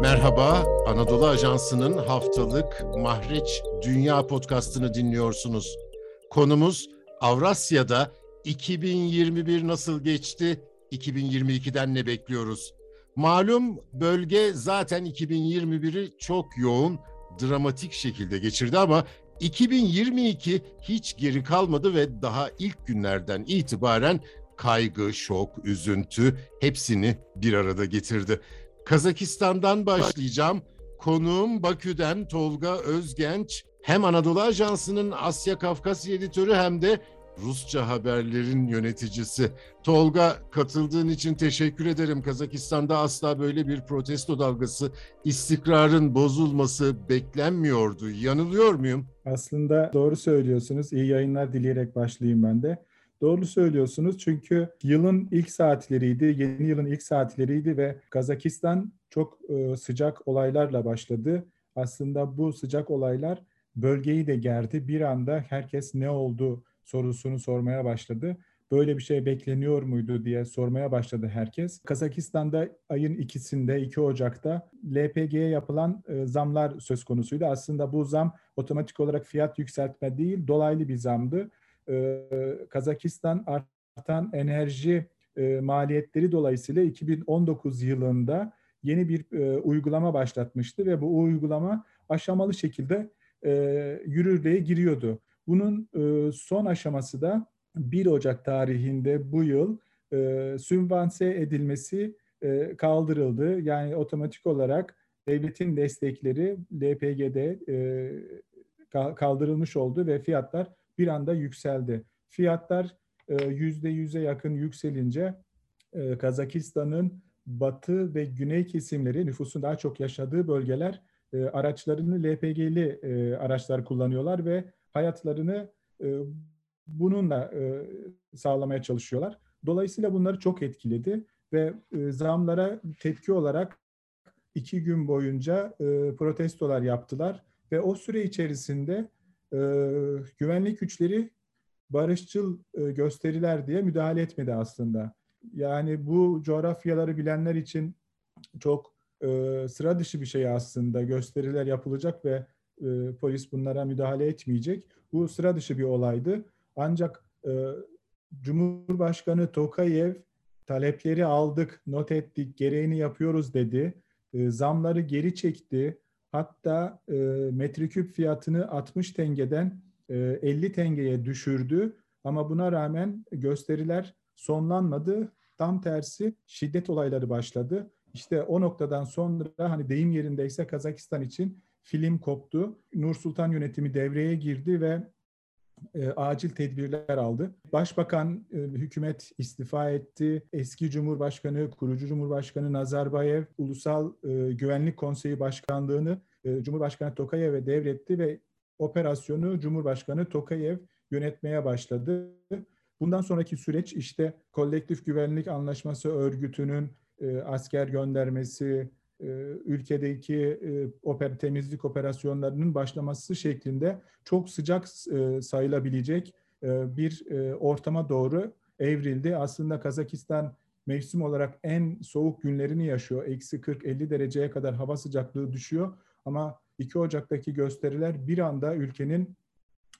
Merhaba, Anadolu Ajansı'nın haftalık Mahreç Dünya Podcast'ını dinliyorsunuz. Konumuz Avrasya'da 2021 nasıl geçti, 2022'den ne bekliyoruz? Malum bölge zaten 2021'i çok yoğun, dramatik şekilde geçirdi ama 2022 hiç geri kalmadı ve daha ilk günlerden itibaren kaygı, şok, üzüntü hepsini bir arada getirdi. Kazakistan'dan başlayacağım. Konuğum Bakü'den Tolga Özgenç. Hem Anadolu Ajansı'nın Asya Kafkasya editörü hem de Rusça haberlerin yöneticisi. Tolga katıldığın için teşekkür ederim. Kazakistan'da asla böyle bir protesto dalgası, istikrarın bozulması beklenmiyordu. Yanılıyor muyum? Aslında doğru söylüyorsunuz. İyi yayınlar dileyerek başlayayım ben de. Doğru söylüyorsunuz çünkü yılın ilk saatleriydi, yeni yılın ilk saatleriydi ve Kazakistan çok e, sıcak olaylarla başladı. Aslında bu sıcak olaylar bölgeyi de gerdi. Bir anda herkes ne oldu sorusunu sormaya başladı. Böyle bir şey bekleniyor muydu diye sormaya başladı herkes. Kazakistan'da ayın ikisinde 2 Ocak'ta LPG'ye yapılan e, zamlar söz konusuydu. Aslında bu zam otomatik olarak fiyat yükseltme değil, dolaylı bir zamdı e, Kazakistan artan enerji e, maliyetleri dolayısıyla 2019 yılında yeni bir uygulama başlatmıştı ve bu uygulama aşamalı şekilde yürürlüğe giriyordu. Bunun e, son aşaması da 1 Ocak tarihinde bu yıl e, sübvanse edilmesi e, kaldırıldı. Yani otomatik olarak devletin destekleri LPG'de e, kaldırılmış oldu ve fiyatlar bir anda yükseldi. Fiyatlar e, yüzde yüze yakın yükselince e, Kazakistan'ın batı ve güney kesimleri nüfusun daha çok yaşadığı bölgeler e, araçlarını LPG'li araçlar kullanıyorlar ve hayatlarını bununla sağlamaya çalışıyorlar. Dolayısıyla bunları çok etkiledi ve zamlara tepki olarak iki gün boyunca protestolar yaptılar ve o süre içerisinde e, güvenlik güçleri barışçıl e, gösteriler diye müdahale etmedi aslında. Yani bu coğrafyaları bilenler için çok e, sıra dışı bir şey aslında. Gösteriler yapılacak ve e, polis bunlara müdahale etmeyecek. Bu sıra dışı bir olaydı. Ancak e, Cumhurbaşkanı Tokayev talepleri aldık, not ettik, gereğini yapıyoruz dedi. E, zamları geri çekti. Hatta e, metreküp fiyatını 60 tengeden e, 50 tengeye düşürdü. Ama buna rağmen gösteriler sonlanmadı. Tam tersi şiddet olayları başladı. İşte o noktadan sonra hani deyim yerindeyse Kazakistan için film koptu. Nur Sultan yönetimi devreye girdi ve e, acil tedbirler aldı. Başbakan e, hükümet istifa etti. Eski Cumhurbaşkanı, kurucu Cumhurbaşkanı Nazarbayev Ulusal e, Güvenlik Konseyi Başkanlığını e, Cumhurbaşkanı Tokayev'e devretti ve operasyonu Cumhurbaşkanı Tokayev yönetmeye başladı. Bundan sonraki süreç işte kolektif güvenlik anlaşması örgütünün e, asker göndermesi, ülkedeki e, oper, temizlik operasyonlarının başlaması şeklinde çok sıcak e, sayılabilecek e, bir e, ortama doğru evrildi. Aslında Kazakistan mevsim olarak en soğuk günlerini yaşıyor. Eksi 40-50 dereceye kadar hava sıcaklığı düşüyor. Ama 2 Ocak'taki gösteriler bir anda ülkenin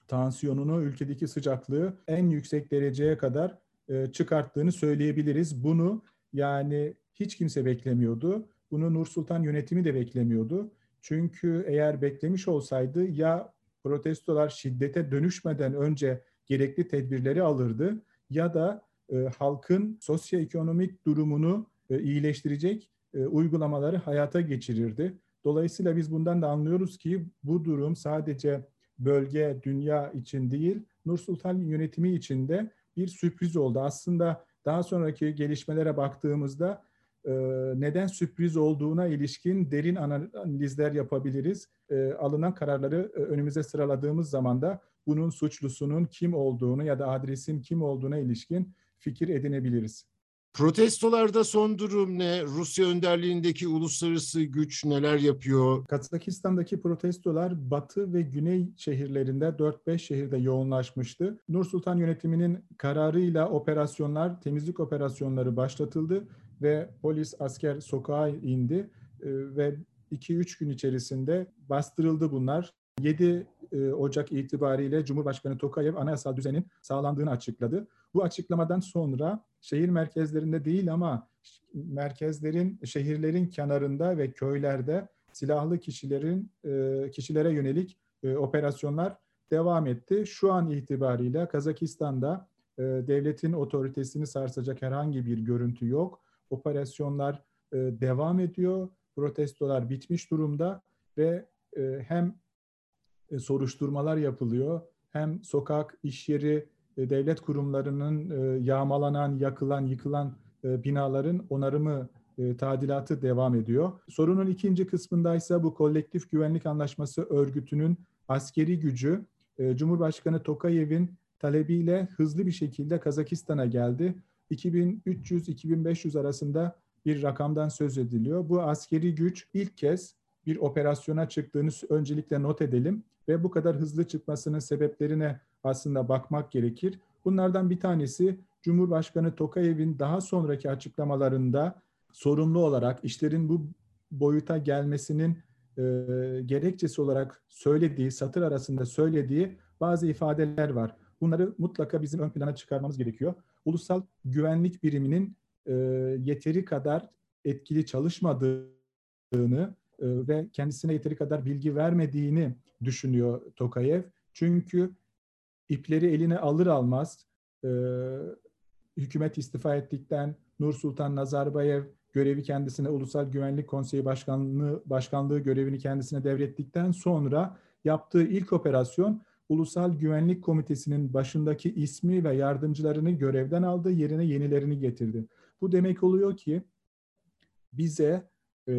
tansiyonunu, ülkedeki sıcaklığı en yüksek dereceye kadar e, çıkarttığını söyleyebiliriz. Bunu yani hiç kimse beklemiyordu. Bunu Nur Sultan yönetimi de beklemiyordu. Çünkü eğer beklemiş olsaydı ya protestolar şiddete dönüşmeden önce gerekli tedbirleri alırdı ya da e, halkın sosyoekonomik durumunu e, iyileştirecek e, uygulamaları hayata geçirirdi. Dolayısıyla biz bundan da anlıyoruz ki bu durum sadece bölge, dünya için değil, Nur Sultan yönetimi için de bir sürpriz oldu. Aslında daha sonraki gelişmelere baktığımızda neden sürpriz olduğuna ilişkin derin analizler yapabiliriz. E, alınan kararları e, önümüze sıraladığımız zaman da bunun suçlusunun kim olduğunu ya da adresin kim olduğuna ilişkin fikir edinebiliriz. Protestolarda son durum ne? Rusya önderliğindeki uluslararası güç neler yapıyor? Kazakistan'daki protestolar batı ve güney şehirlerinde 4-5 şehirde yoğunlaşmıştı. Nur Sultan yönetiminin kararıyla operasyonlar, temizlik operasyonları başlatıldı ve polis, asker sokağa indi e, ve 2-3 gün içerisinde bastırıldı bunlar. 7 e, Ocak itibariyle Cumhurbaşkanı Tokayev anayasal düzenin sağlandığını açıkladı. Bu açıklamadan sonra şehir merkezlerinde değil ama merkezlerin, şehirlerin kenarında ve köylerde silahlı kişilerin e, kişilere yönelik e, operasyonlar devam etti. Şu an itibariyle Kazakistan'da devletin otoritesini sarsacak herhangi bir görüntü yok. Operasyonlar devam ediyor. Protestolar bitmiş durumda ve hem e, soruşturmalar yapılıyor. Hem sokak, iş yeri, e, devlet kurumlarının e, yağmalanan, yakılan, yıkılan binaların onarımı, tadilatı devam ediyor. Sorunun ikinci kısmındaysa bu kolektif güvenlik anlaşması örgütünün askeri gücü Cumhurbaşkanı Tokayev'in talebiyle hızlı bir şekilde Kazakistan'a geldi. 2300-2500 arasında bir rakamdan söz ediliyor. Bu askeri güç ilk kez bir operasyona çıktığını öncelikle not edelim ve bu kadar hızlı çıkmasının sebeplerine aslında bakmak gerekir. Bunlardan bir tanesi Cumhurbaşkanı Tokayev'in daha sonraki açıklamalarında sorumlu olarak işlerin bu boyuta gelmesinin e, gerekçesi olarak söylediği, satır arasında söylediği bazı ifadeler var. Bunları mutlaka bizim ön plana çıkarmamız gerekiyor. Ulusal güvenlik biriminin e, yeteri kadar etkili çalışmadığını e, ve kendisine yeteri kadar bilgi vermediğini düşünüyor Tokayev. Çünkü ipleri eline alır almaz e, hükümet istifa ettikten Nur Sultan Nazarbayev görevi kendisine Ulusal Güvenlik Konseyi Başkanlığı başkanlığı görevini kendisine devrettikten sonra yaptığı ilk operasyon Ulusal Güvenlik Komitesi'nin başındaki ismi ve yardımcılarını görevden aldı, yerine yenilerini getirdi. Bu demek oluyor ki bize e,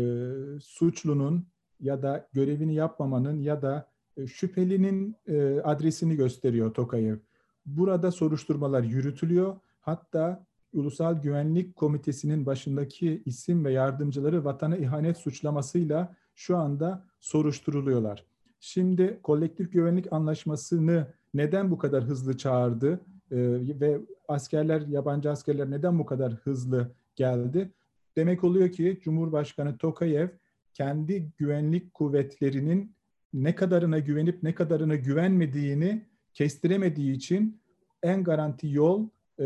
suçlunun ya da görevini yapmamanın ya da şüphelinin e, adresini gösteriyor Tokayev. Burada soruşturmalar yürütülüyor. Hatta Ulusal Güvenlik Komitesi'nin başındaki isim ve yardımcıları vatana ihanet suçlamasıyla şu anda soruşturuluyorlar. Şimdi kolektif güvenlik anlaşmasını neden bu kadar hızlı çağırdı e, ve askerler, yabancı askerler neden bu kadar hızlı geldi? Demek oluyor ki Cumhurbaşkanı Tokayev kendi güvenlik kuvvetlerinin ne kadarına güvenip ne kadarına güvenmediğini kestiremediği için en garanti yol e,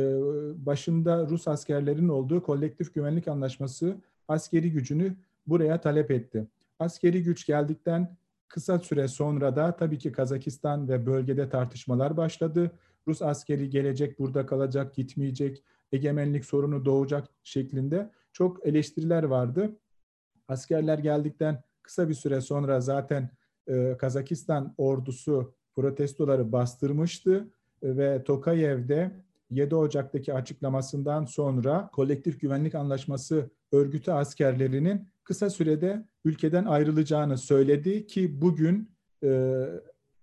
başında Rus askerlerin olduğu kolektif güvenlik anlaşması askeri gücünü buraya talep etti. Askeri güç geldikten kısa süre sonra da tabii ki Kazakistan ve bölgede tartışmalar başladı. Rus askeri gelecek, burada kalacak, gitmeyecek, egemenlik sorunu doğacak şeklinde çok eleştiriler vardı. Askerler geldikten kısa bir süre sonra zaten e, Kazakistan ordusu protestoları bastırmıştı e, ve Tokayev'de 7 Ocak'taki açıklamasından sonra kolektif güvenlik anlaşması örgütü askerlerinin kısa sürede ülkeden ayrılacağını söyledi ki bugün e,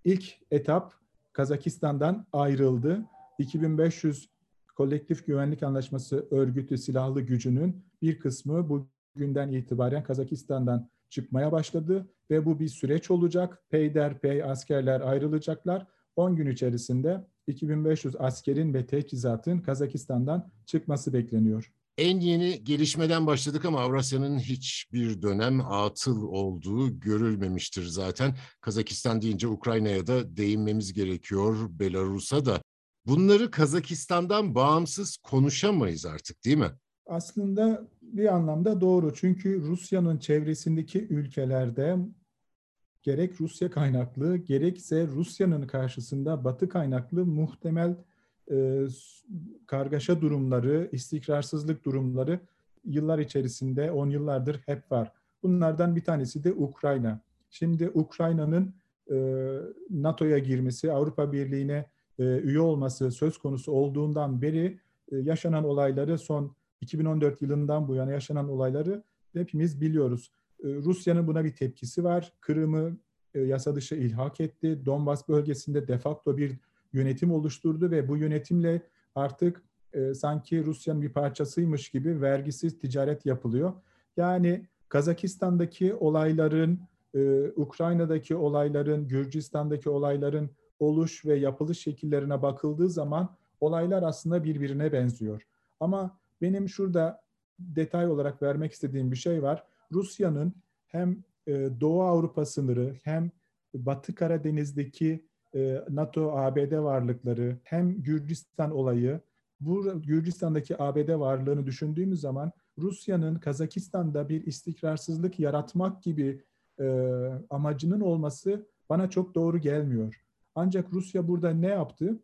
ilk etap Kazakistan'dan ayrıldı. 2500 kolektif güvenlik anlaşması örgütü silahlı gücünün bir kısmı bugünden itibaren Kazakistan'dan çıkmaya başladı ve bu bir süreç olacak. Peyderpey askerler ayrılacaklar. 10 gün içerisinde 2500 askerin ve teçhizatın Kazakistan'dan çıkması bekleniyor. En yeni gelişmeden başladık ama Avrasya'nın hiçbir dönem atıl olduğu görülmemiştir zaten. Kazakistan deyince Ukrayna'ya da değinmemiz gerekiyor, Belarus'a da. Bunları Kazakistan'dan bağımsız konuşamayız artık değil mi? Aslında bir anlamda doğru. Çünkü Rusya'nın çevresindeki ülkelerde gerek Rusya kaynaklı gerekse Rusya'nın karşısında Batı kaynaklı muhtemel e, kargaşa durumları, istikrarsızlık durumları yıllar içerisinde, on yıllardır hep var. Bunlardan bir tanesi de Ukrayna. Şimdi Ukrayna'nın e, NATO'ya girmesi, Avrupa Birliği'ne e, üye olması söz konusu olduğundan beri e, yaşanan olayları son 2014 yılından bu yana yaşanan olayları hepimiz biliyoruz. E, Rusya'nın buna bir tepkisi var. Kırım'ı e, yasa dışı ilhak etti. Donbas bölgesinde de facto bir yönetim oluşturdu ve bu yönetimle artık e, sanki Rusya'nın bir parçasıymış gibi vergisiz ticaret yapılıyor. Yani Kazakistan'daki olayların, e, Ukrayna'daki olayların, Gürcistan'daki olayların oluş ve yapılış şekillerine bakıldığı zaman olaylar aslında birbirine benziyor. Ama benim şurada detay olarak vermek istediğim bir şey var. Rusya'nın hem e, Doğu Avrupa sınırı hem Batı Karadeniz'deki e, NATO-ABD varlıkları hem Gürcistan olayı bu Gürcistan'daki ABD varlığını düşündüğümüz zaman Rusya'nın Kazakistan'da bir istikrarsızlık yaratmak gibi e, amacının olması bana çok doğru gelmiyor. Ancak Rusya burada ne yaptı?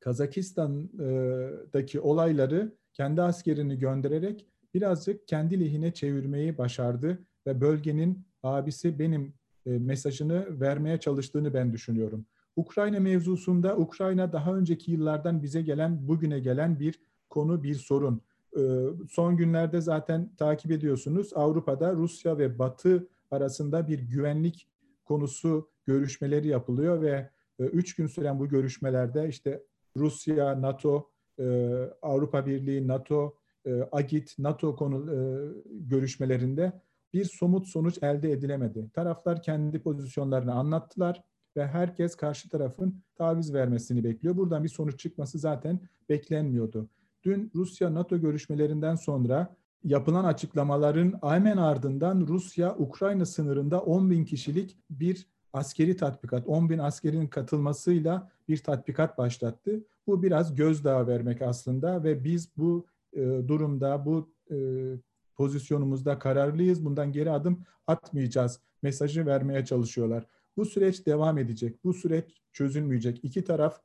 Kazakistan'daki olayları kendi askerini göndererek birazcık kendi lehine çevirmeyi başardı ve bölgenin abisi benim e, mesajını vermeye çalıştığını ben düşünüyorum. Ukrayna mevzusunda Ukrayna daha önceki yıllardan bize gelen, bugüne gelen bir konu, bir sorun. E, son günlerde zaten takip ediyorsunuz. Avrupa'da Rusya ve Batı arasında bir güvenlik konusu görüşmeleri yapılıyor ve e, üç gün süren bu görüşmelerde işte Rusya, NATO, Avrupa Birliği, NATO, AGİT, NATO konu görüşmelerinde bir somut sonuç elde edilemedi. Taraflar kendi pozisyonlarını anlattılar ve herkes karşı tarafın taviz vermesini bekliyor. Buradan bir sonuç çıkması zaten beklenmiyordu. Dün Rusya-NATO görüşmelerinden sonra yapılan açıklamaların hemen ardından Rusya-Ukrayna sınırında 10 bin kişilik bir askeri tatbikat, 10 bin askerin katılmasıyla bir tatbikat başlattı. Bu biraz gözdağı vermek aslında ve biz bu e, durumda, bu e, pozisyonumuzda kararlıyız. Bundan geri adım atmayacağız mesajı vermeye çalışıyorlar. Bu süreç devam edecek. Bu süreç çözülmeyecek. İki taraf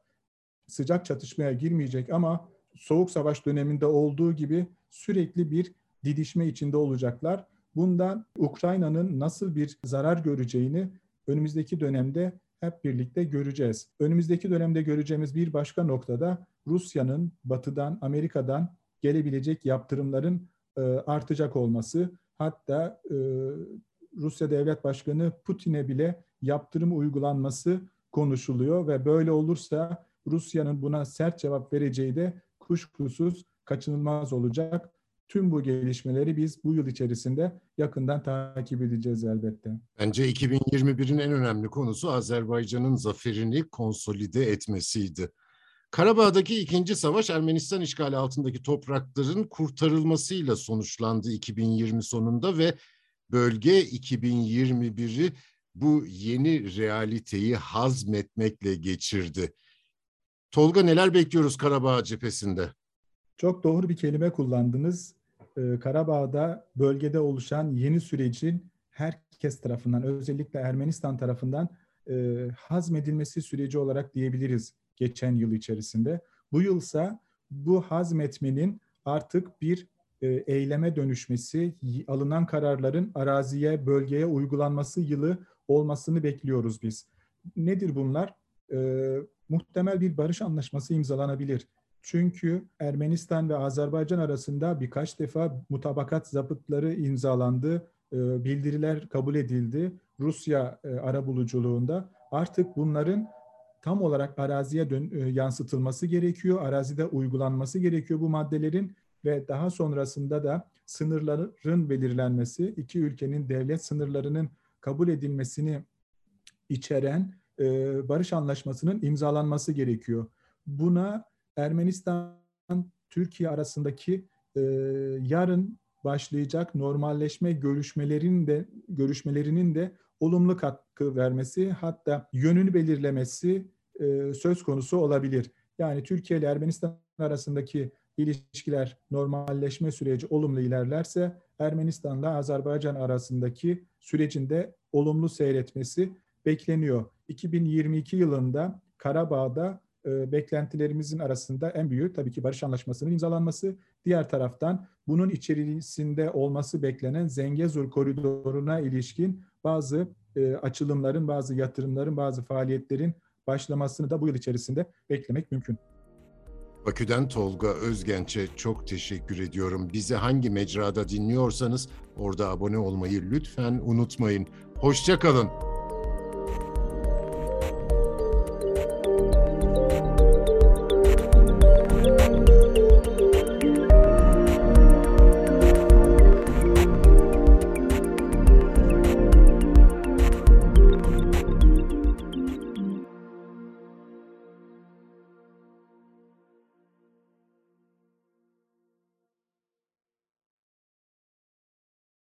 sıcak çatışmaya girmeyecek ama soğuk savaş döneminde olduğu gibi sürekli bir didişme içinde olacaklar. Bundan Ukrayna'nın nasıl bir zarar göreceğini önümüzdeki dönemde hep birlikte göreceğiz. Önümüzdeki dönemde göreceğimiz bir başka noktada Rusya'nın batıdan, Amerika'dan gelebilecek yaptırımların e, artacak olması. Hatta e, Rusya Devlet Başkanı Putin'e bile yaptırım uygulanması konuşuluyor ve böyle olursa Rusya'nın buna sert cevap vereceği de kuşkusuz kaçınılmaz olacak. Tüm bu gelişmeleri biz bu yıl içerisinde yakından takip edeceğiz elbette. Bence 2021'in en önemli konusu Azerbaycan'ın zaferini konsolide etmesiydi. Karabağ'daki ikinci savaş Ermenistan işgali altındaki toprakların kurtarılmasıyla sonuçlandı 2020 sonunda ve bölge 2021'i bu yeni realiteyi hazmetmekle geçirdi. Tolga neler bekliyoruz Karabağ cephesinde? Çok doğru bir kelime kullandınız. Ee, Karabağ'da bölgede oluşan yeni sürecin herkes tarafından özellikle Ermenistan tarafından e, hazmedilmesi süreci olarak diyebiliriz geçen yıl içerisinde. Bu yılsa bu hazmetmenin artık bir e, eyleme dönüşmesi, alınan kararların araziye, bölgeye uygulanması yılı olmasını bekliyoruz biz. Nedir bunlar? E, muhtemel bir barış anlaşması imzalanabilir. Çünkü Ermenistan ve Azerbaycan arasında birkaç defa mutabakat zapıtları imzalandı, e, bildiriler kabul edildi Rusya e, arabuluculuğunda. Artık bunların tam olarak araziye dön, e, yansıtılması gerekiyor, arazide uygulanması gerekiyor bu maddelerin ve daha sonrasında da sınırların belirlenmesi, iki ülkenin devlet sınırlarının kabul edilmesini içeren e, barış anlaşmasının imzalanması gerekiyor. Buna Ermenistan Türkiye arasındaki e, yarın başlayacak normalleşme görüşmelerinin de görüşmelerinin de olumlu katkı vermesi hatta yönünü belirlemesi e, söz konusu olabilir. Yani Türkiye ile Ermenistan arasındaki ilişkiler normalleşme süreci olumlu ilerlerse Ermenistan'la Azerbaycan arasındaki sürecinde olumlu seyretmesi bekleniyor. 2022 yılında Karabağ'da e, beklentilerimizin arasında en büyük tabii ki barış anlaşmasının imzalanması. Diğer taraftan bunun içerisinde olması beklenen Zengezur koridoruna ilişkin bazı e, açılımların, bazı yatırımların, bazı faaliyetlerin başlamasını da bu yıl içerisinde beklemek mümkün. Bakü'den Tolga Özgenç'e çok teşekkür ediyorum. Bizi hangi mecrada dinliyorsanız orada abone olmayı lütfen unutmayın. Hoşçakalın.